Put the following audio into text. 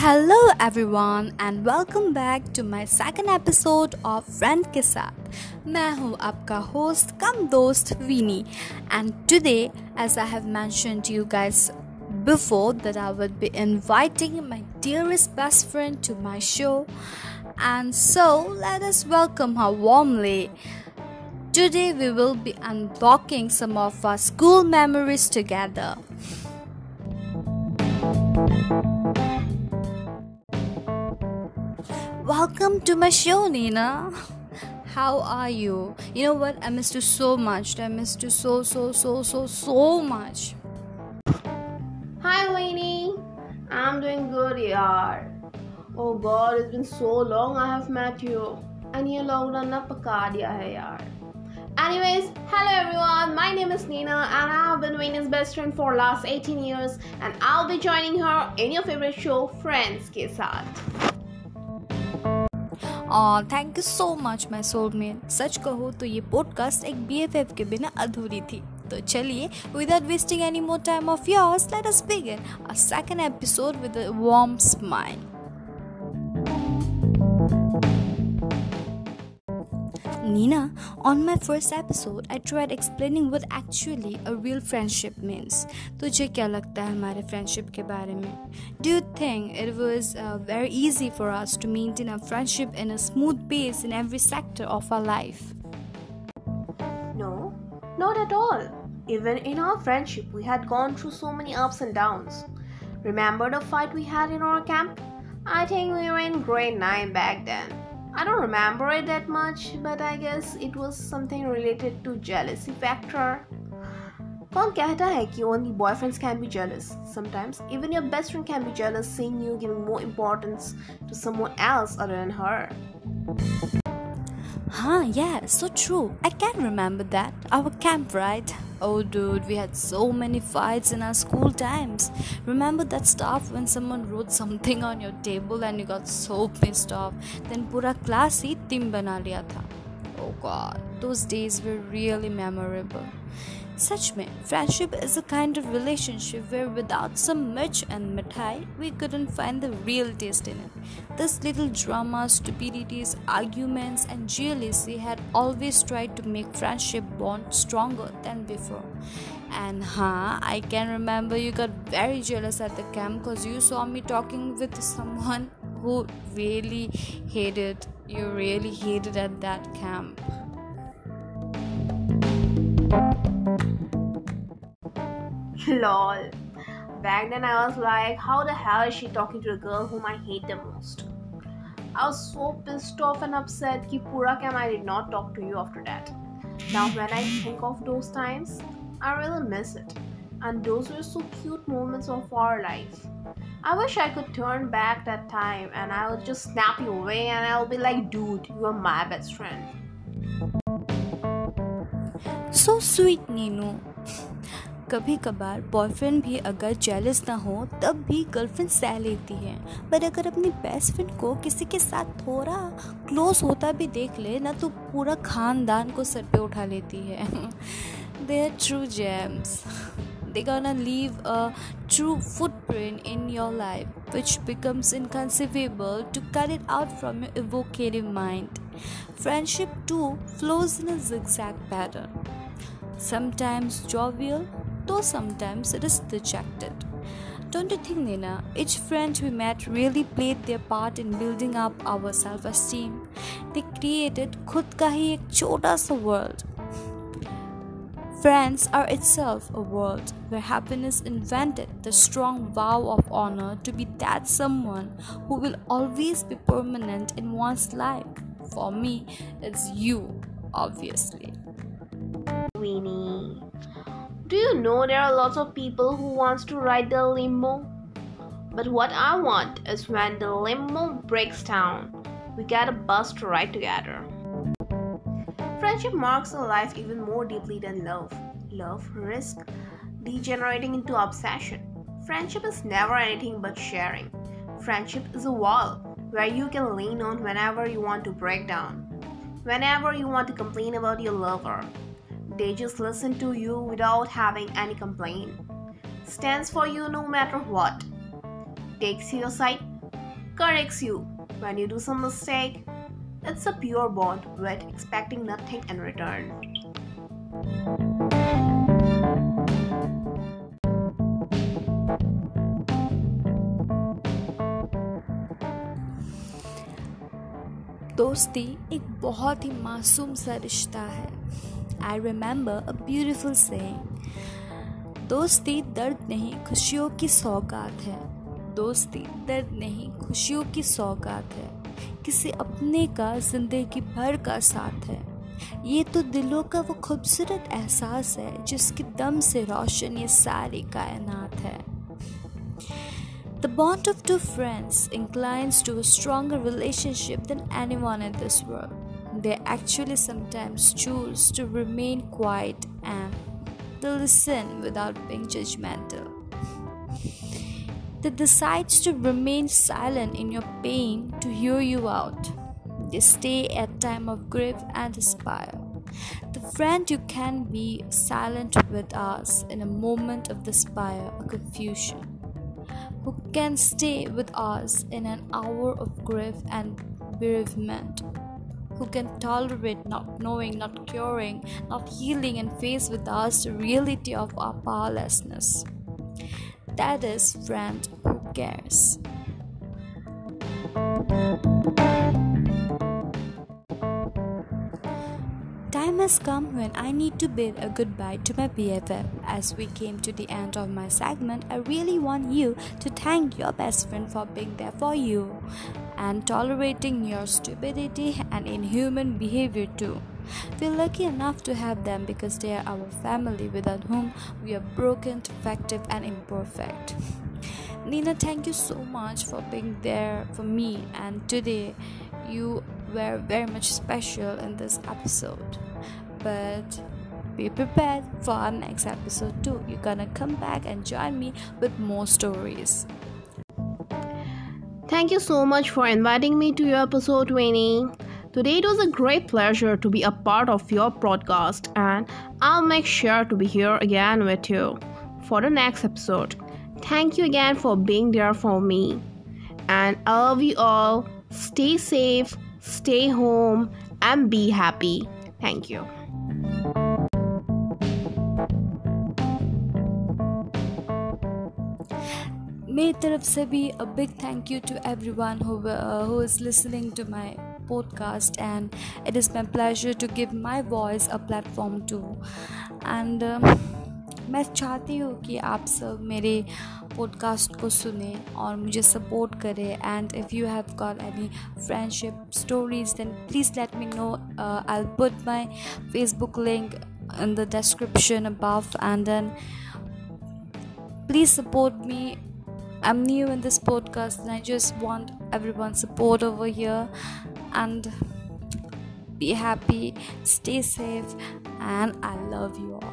Hello everyone and welcome back to my second episode of friend के साथ मैं हूं आपका होस्ट कम दोस्त weeny and today as I have mentioned you guys before that I would be inviting my dearest best friend to my show. And so let us welcome her warmly. Today we will be unlocking some of our school memories together. Welcome to my show, Nina. How are you? You know what? I missed you so much. I missed you so, so, so, so, so much. Hi, Lainey. I'm doing good, yaar. Oh God, it's been so long I have met you. And ये lockdown ना पका दिया है यार. Anyways, hello everyone. My name is Nina and I have been Winnie's best friend for last 18 years and I'll be joining her in your favorite show Friends के साथ. Thank you so much my soulmate सच कहो तो ये podcast एक B F F के बिना अधूरी थी। तो चलिए without wasting any more time of yours let us begin a second episode with a warm smile Nina, on my first episode, I tried explaining what actually a real friendship means. तुझे क्या लगता है हमारे friendship के बारे में? Do you think it was uh, very easy for us to maintain a friendship in a smooth pace in every sector of our life? No, not at all. Even in our friendship, we had gone through so many ups and downs. Remember the fight we had in our camp? I think we were in grade 9 back then. I don't remember it that much, but I guess it was something related to jealousy factor. कौन कहता है कि only boyfriends can be jealous? Sometimes even your best friend can be jealous seeing you giving more importance to someone else other than her. Huh, yeah, so true. I can remember that. Our camp, right? Oh, dude, we had so many fights in our school times. Remember that stuff when someone wrote something on your table and you got so pissed off? Then pura class hi team bana liya tha. Oh god, those days were really memorable. Such में friendship is a kind of relationship where without some mirch and mithai, we couldn't find the real taste in it. This little drama, stupidities, arguments, and jealousy had always tried to make friendship bond stronger than before. And huh, I can remember you got very jealous at the camp because you saw me talking with someone who really hated you really hated at that camp. Lol. Back then I was like, how the hell is she talking to the girl whom I hate the most? I was so pissed off and upset ki pura cam I did not talk to you after that. Now when I think of those times, I really miss it. And those were so cute moments of our life. I wish I could turn back that time and I would just snap you away and I'll be like, dude, you are my best friend. So sweet, Nino. कभी कभार boyfriend भी अगर jealous ना हो तब भी girlfriend सह लेती है। पर अगर अपनी बेस्ट फ्रेंड को किसी के साथ थोड़ा क्लोज होता भी देख ले ना तो पूरा खानदान को सर पे उठा लेती है। They are true gems they gonna leave a true footprint in your life which becomes inconceivable to carry it out from your evocative mind friendship to flows in exact pattern Sometimes jovial, though sometimes it is dejected. Don't you think, Nina, each friend we met really played their part in building up our self esteem? They created khud hi ek chota sa world. Friends are itself a world where happiness invented the strong vow of honor to be that someone who will always be permanent in one's life. For me, it's you, obviously. Weenie. Do you know there are lots of people who wants to ride the limo? But what I want is when the limo breaks down, we get a bus to ride together. Friendship marks a life even more deeply than love. Love risk degenerating into obsession. Friendship is never anything but sharing. Friendship is a wall where you can lean on whenever you want to break down, whenever you want to complain about your lover, they just listen to you without having any complaint. Stands for you no matter what. Takes your side corrects you when you do some mistake. It's a pure bond with expecting nothing in return. दोस्ती एक बहुत ही मासूम सा रिश्ता है I remember a beautiful saying दोस्ती दर्द नहीं, खुशियों की सौगात है। दोस्ती दर्द नहीं, खुशियों की सौगात है। किसी अपने का, ज़िंदगी भर का साथ है। ये तो दिलों का वो खूबसूरत एहसास है, जिसके दम से रोशन ये सारी कायनात है। The bond of two friends inclines to a stronger relationship than anyone in this world. They actually sometimes choose to remain quiet and to listen without being judgmental. They decide to remain silent in your pain to hear you out. They stay at time of grief and despair. The friend you can be silent with us in a moment of despair or confusion who can stay with us in an hour of grief and bereavement, who can tolerate not knowing, not curing, not healing, and face with us the reality of our powerlessness. That is friend who cares. Time has come when I need to bid a goodbye to my BFF. As we came to the end of my segment, I really want you to thank your best friend for being there for you and tolerating your stupidity and inhuman behavior too. We're lucky enough to have them because they are our family without whom we are broken, defective, and imperfect. Nina, thank you so much for being there for me, and today you were very much special in this episode. But be prepared for our next episode too. You're gonna come back and join me with more stories. Thank you so much for inviting me to your episode, Winnie. Today it was a great pleasure to be a part of your podcast, and I'll make sure to be here again with you for the next episode. Thank you again for being there for me. And I love you all. Stay safe, stay home, and be happy. Thank you. मेरी तरफ से भी a big thank you to everyone who uh, who is listening to my podcast and it is my pleasure to give my voice a platform too and uh, मैं चाहती हूँ कि आप सब मेरे पॉडकास्ट को सुने और मुझे सपोर्ट करें and if you have got any friendship stories then please let me know I put my Facebook link in the description above and then please support me i'm new in this podcast and i just want everyone's support over here and be happy stay safe and i love you all